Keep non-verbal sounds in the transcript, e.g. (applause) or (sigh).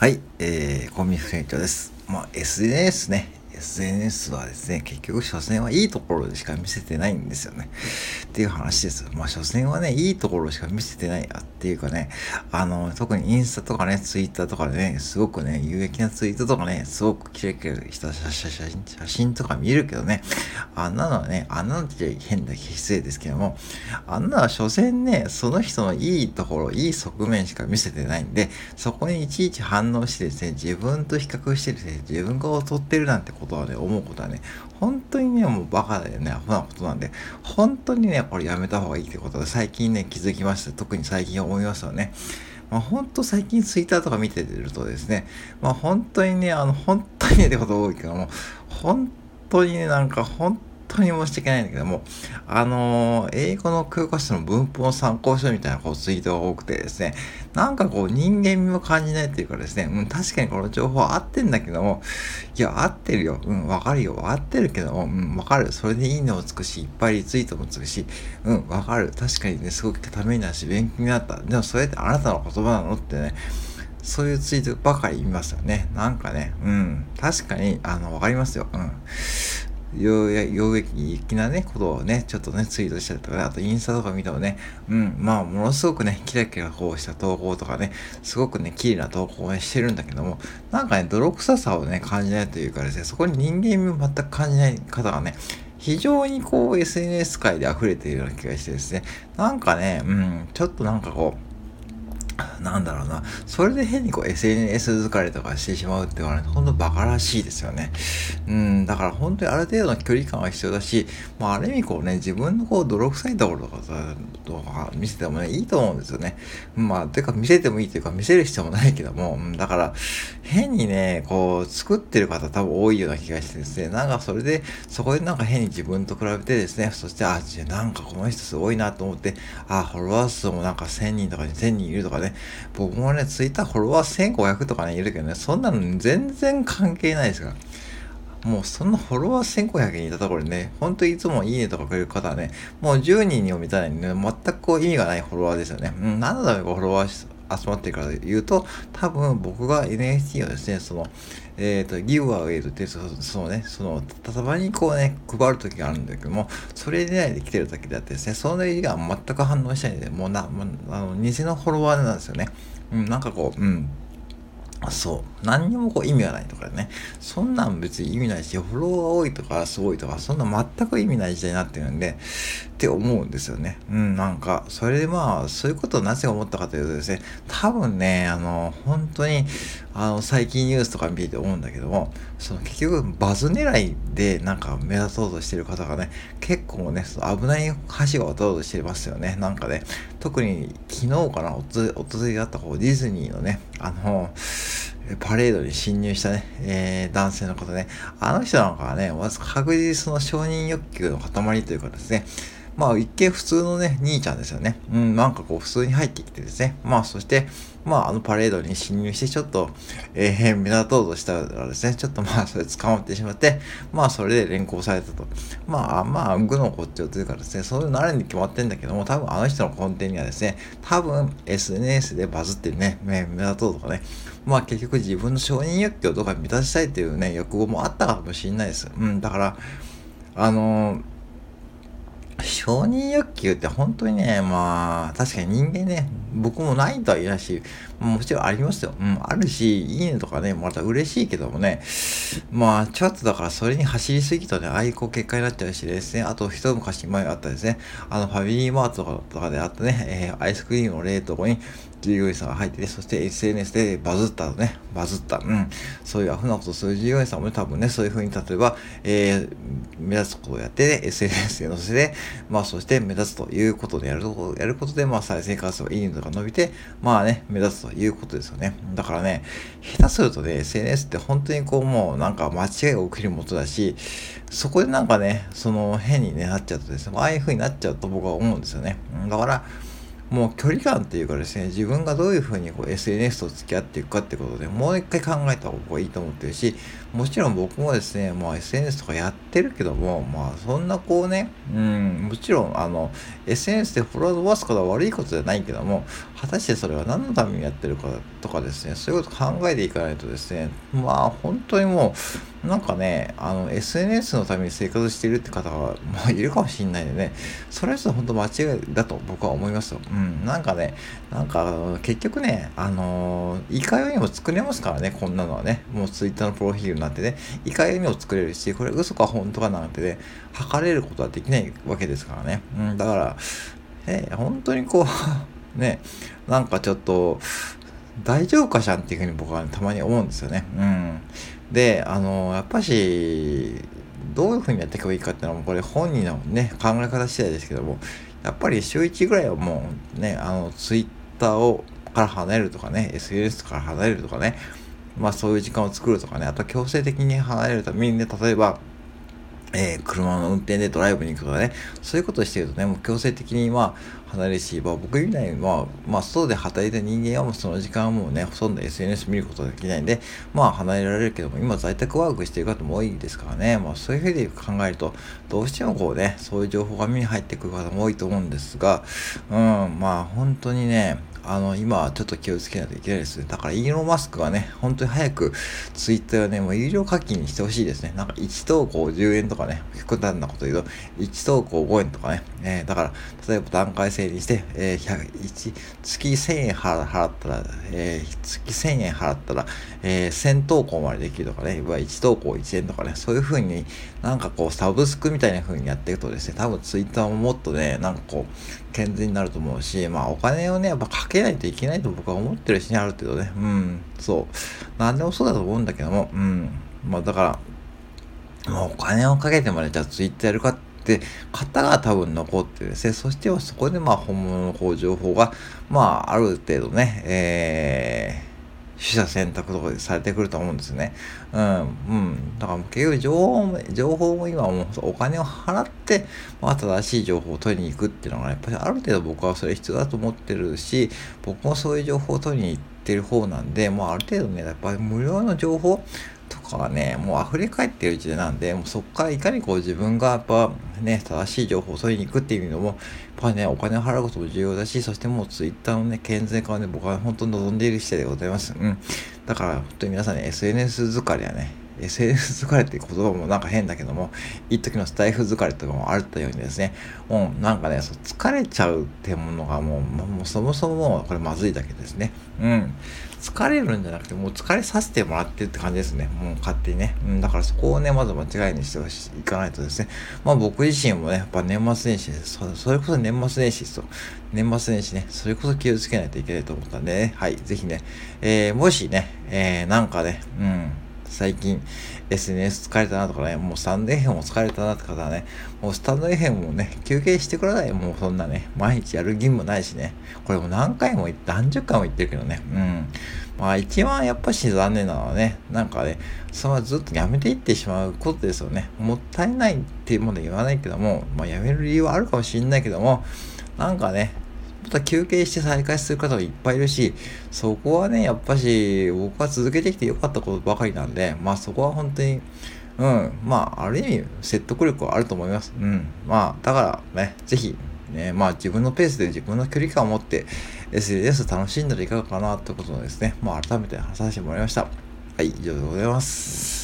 はい、えー、コンビニ船長です。まあ、SNS ね、SNS はですね、結局、所詮はいいところでしか見せてないんですよね。っていう話です。まあ、所詮はね、いいところしか見せてないっていうかね、あの、特にインスタとかね、ツイッターとかでね、すごくね、有益なツイートとかね、すごくキラキラした写真写真とか見るけどね、あんなのはね、あんなのって変だ、失礼ですけども、あんなは所詮ね、その人のいいところ、いい側面しか見せてないんで、そこにいちいち反応してですね、自分と比較してですね、自分が劣ってるなんてことはね、思うことはね、本当にね、もうバカだよね、アホなことなんで、本当にね、これやめた方がいいってことで、最近ね、気づきました。特に最近思いましたよね。まあ、本当最近ツイッターとか見てるとですね、まあ、本当にね、あの、本当にねってこと多いけども、本当にね、なんか本当に申し訳ないんだけども、あのー、英語の教科書の文法の参考書みたいなこうツイートが多くてですね、なんかこう人間味も感じないっていうかですね、うん、確かにこの情報合ってんだけども、いや、合ってるよ。うん、わかるよ。合ってるけども、うん、わかる。それでいいねもつくし、いっぱいリツイートもつくし、うん、わかる。確かにね、すごくためになるし、勉強になった。でもそれってあなたの言葉なのってね、そういうツイートばかり見ますよね。なんかね、うん、確かに、あの、わかりますよ。うん。有益なね、ことをね、ちょっとね、ツイートしたりとか、ね、あとインスタとか見てもね、うん、まあ、ものすごくね、キラキラこうした投稿とかね、すごくね、綺麗な投稿を、ね、してるんだけども、なんかね、泥臭さをね、感じないというかですね、そこに人間味を全く感じない方がね、非常にこう SNS 界で溢れているような気がしてですね、なんかね、うん、ちょっとなんかこう、なんだろうな、それで変にこう SNS 疲れとかしてしまうって言われると、ほんとバカらしいですよね。うん、だから本当にある程度の距離感は必要だし、まあある意味こうね、自分のこう泥臭いところとか、とか見せてもね、いいと思うんですよね。まあ、てか見せてもいいというか見せる必要もないけども、だから変にね、こう作ってる方多分多いような気がしてですね、なんかそれで、そこでなんか変に自分と比べてですね、そして、あ、じゃなんかこの人すごいなと思って、あ、フォロワー数もなんか1000人とか2000人いるとかね、僕もね、ツイッターフォロワー1500とかね、いるけどね、そんなの全然関係ないですから。もうそんなフォロワー1500人いたところでね、ほんといつもいいねとかくれる方はね、もう10人にも満たない、ね、全くこう意味がないフォロワーですよね。うん、なんだろうフォロワー集まってるから言うと、多分僕が NFT をですね、その、えっ、ー、と、ギブアウェイとって、そのね、その、たまにこうね、配る時があるんだけども、それ以外で来てるだけであってですね、その意が全く反応しないんで、もうな、もうあの、偽のフォロワーなんですよね。うん、なんかこう、うん。そう。何にもこう意味がないとかね。そんなん別に意味ないし、フォロワーが多いとかすごいとか、そんな全く意味ない時代になってるんで、って思うんですよね。うん、なんか、それでまあ、そういうことをなぜ思ったかというとですね、多分ね、あの、本当に、あの、最近ニュースとか見てて思うんだけども、その結局、バズ狙いでなんか目立とうとしてる方がね、結構ね、危ない橋を渡ろうとしてますよね。なんかね、特に昨日かな、おとといだったこうディズニーのね、あの、パレードに侵入したね、えー、男性の方ね、あの人なんかはね、まず確実その承認欲求の塊というかですね、まあ一見普通のね、兄ちゃんですよね。うん、なんかこう普通に入ってきてですね。まあそして、まああのパレードに侵入してちょっと、えー、目立とうとしたらですね、ちょっとまあそれ捕まってしまって、まあそれで連行されたと。まあまあ、具の骨頂というかですね、そういうのあるに決まってんだけども、多分あの人の根底にはですね、多分 SNS でバズってるね、目立とうとかね、まあ結局自分の承認欲求とか満たしたいっていうね、欲望もあったかもしれないです。うん、だから、あのー承認欲求って本当にね、まあ、確かに人間ね、僕もないとは言えないし、もちろんありますよ。うん、あるし、いいねとかね、また嬉しいけどもね、まあ、ちょっとだからそれに走りすぎとね、ああいう結果になっちゃうしですね、あと一昔前あったですね、あの、ファミリーマートとかであったね、えー、アイスクリームの冷凍庫に従業員さんが入ってて、そして SNS でバズったね、バズった、うん、そういうアフなことする従業員さんもね、多分ね、そういうふうに、例えば、えー、目立つことをやって、ね、SNS で載せて、まあ、そして目立つということでやると、やることで、まあ、再生活数がいいねとか伸びて、まあね、目立つということですよね。だからね、下手するとね、SNS って本当にこう、もうなんか間違いが起きるもとだし、そこでなんかね、その変にね、なっちゃうとですね、ああいう風になっちゃうと僕は思うんですよね。だから、もう距離感っていうかですね、自分がどういうふうにこう SNS と付き合っていくかってことでもう一回考えた方がいいと思ってるし、もちろん僕もですね、まあ SNS とかやってるけども、まあそんなこうね、うん、もちろんあの、SNS でフォロワー伸ばすことは悪いことじゃないけども、果たしてそれは何のためにやってるかとかですねそういうこと考えていかないとですねまあ本当にもうなんかねあの SNS のために生活してるって方が、(laughs) まあ、いるかもしれないんでねそれは本当間違いだと僕は思いますよ。うん、なんかねなんか結局ねあのいかようにも作れますからねこんなのはねもう Twitter のプロフィールになってねいかようにも作れるしこれ嘘か本当かなんてね測れることはできないわけですからね。うん、だからえ本当にこうねなんかちょっと大丈夫かしゃんっていうふうに僕は、ね、たまに思うんですよね。うん、であのやっぱしどういうふうにやっていけばいいかっていうのもこれ本人のね考え方次第ですけどもやっぱり週1ぐらいはもうねあのツイッターをから離れるとかね SNS から離れるとかねまあそういう時間を作るとかねあと強制的に離れるためにね例えばえー、車の運転でドライブに行くとかね、そういうことをしてるとね、もう強制的にまあ離れるし、まあ、僕みたいに、まあ、まあ、外で働いた人間はもうその時間はもうね、ほとんど SNS 見ることができないんで、まあ離れられるけども、今在宅ワークしてる方も多いですからね、まあそういうふうに考えると、どうしてもこうね、そういう情報が目に入ってくる方も多いと思うんですが、うん、まあ本当にね、あの、今はちょっと気をつけないといけないです。だから、イーロン・マスクはね、本当に早くツイッターをね、もう有料課金にしてほしいですね。なんか1投稿10円とかね、極端なこと言うと、1投稿5円とかね、えー、だから、例えば段階制にして、えー、1月1000円払ったら、えー、月1000円払ったら、えー、1000投稿までできるとかね、1投稿1円とかね、そういう風になんかこう、サブスクみたいな風にやっていくとですね、多分ツイッターももっとね、なんかこう、健全になると思うし、まあお金をね、やっぱかけないといけないと僕は思ってるしね、ある程度ね。うん、そう。何でもそうだと思うんだけども、うん。まあだから、もうお金をかけてまでじゃあツイッターやるかって方が多分残ってですね、そしてはそこでまあ本物のこう情報が、まあある程度ね、えー、取捨選択とかでされてくると思うんですね。うん、うん。だから結局情報も、情報も今もうお金を払って、まあ正しい情報を取りに行くっていうのが、やっぱりある程度僕はそれ必要だと思ってるし、僕もそういう情報を取りに行ってる方なんで、もうある程度ね、やっぱり無料の情報とかはね、もう溢れ返ってる時代なんで、もうそこからいかにこう自分がやっぱね、正しい情報を取りに行くっていうのも、やっぱね、お金を払うことも重要だし、そしてもうツイッターのね、健全化はね、僕は本当に望んでいる姿勢でございます。うん。だから、本当に皆さんね、SNS 疲れはね、SNS (laughs) 疲れって言葉もなんか変だけども、一時のスタイフ疲れとかもあったようにですね、もうなんかね、そ疲れちゃうってものがもう、もうそもそももうこれまずいだけですね。うん。疲れるんじゃなくて、もう疲れさせてもらってるって感じですね。もう勝手にね。うん、だからそこをね、まず間違いにしていかないとですね。まあ僕自身もね、やっぱ年末年始です。それこそ年末年始です。年末年始ね、それこそ気をつけないといけないと思ったんでね、はい、ぜひね、えー、もしね、えー、なんかね、うん、最近 SNS 疲れたなとかね、もうスタンド FM も疲れたなって方はね、もうスタンド FM もね、休憩してください。もうそんなね、毎日やる義務ないしね。これも何回も言って、何十回も言ってるけどね。うん。まあ一番やっぱし残念なのはね、なんかね、そのずっとやめていってしまうことですよね。もったいないっていうもので言わないけども、まあやめる理由はあるかもしれないけども、なんかね、また休憩して再開する方もいっぱいいるし、そこはね、やっぱし、僕は続けてきてよかったことばかりなんで、まあそこは本当に、うん、まあ、ある意味、説得力はあると思います。うん。まあ、だからね、ぜひ、ね、まあ自分のペースで自分の距離感を持って SNS 楽しんだらいかがかなってことをですね、まあ改めて話させてもらいました。はい、以上でございます。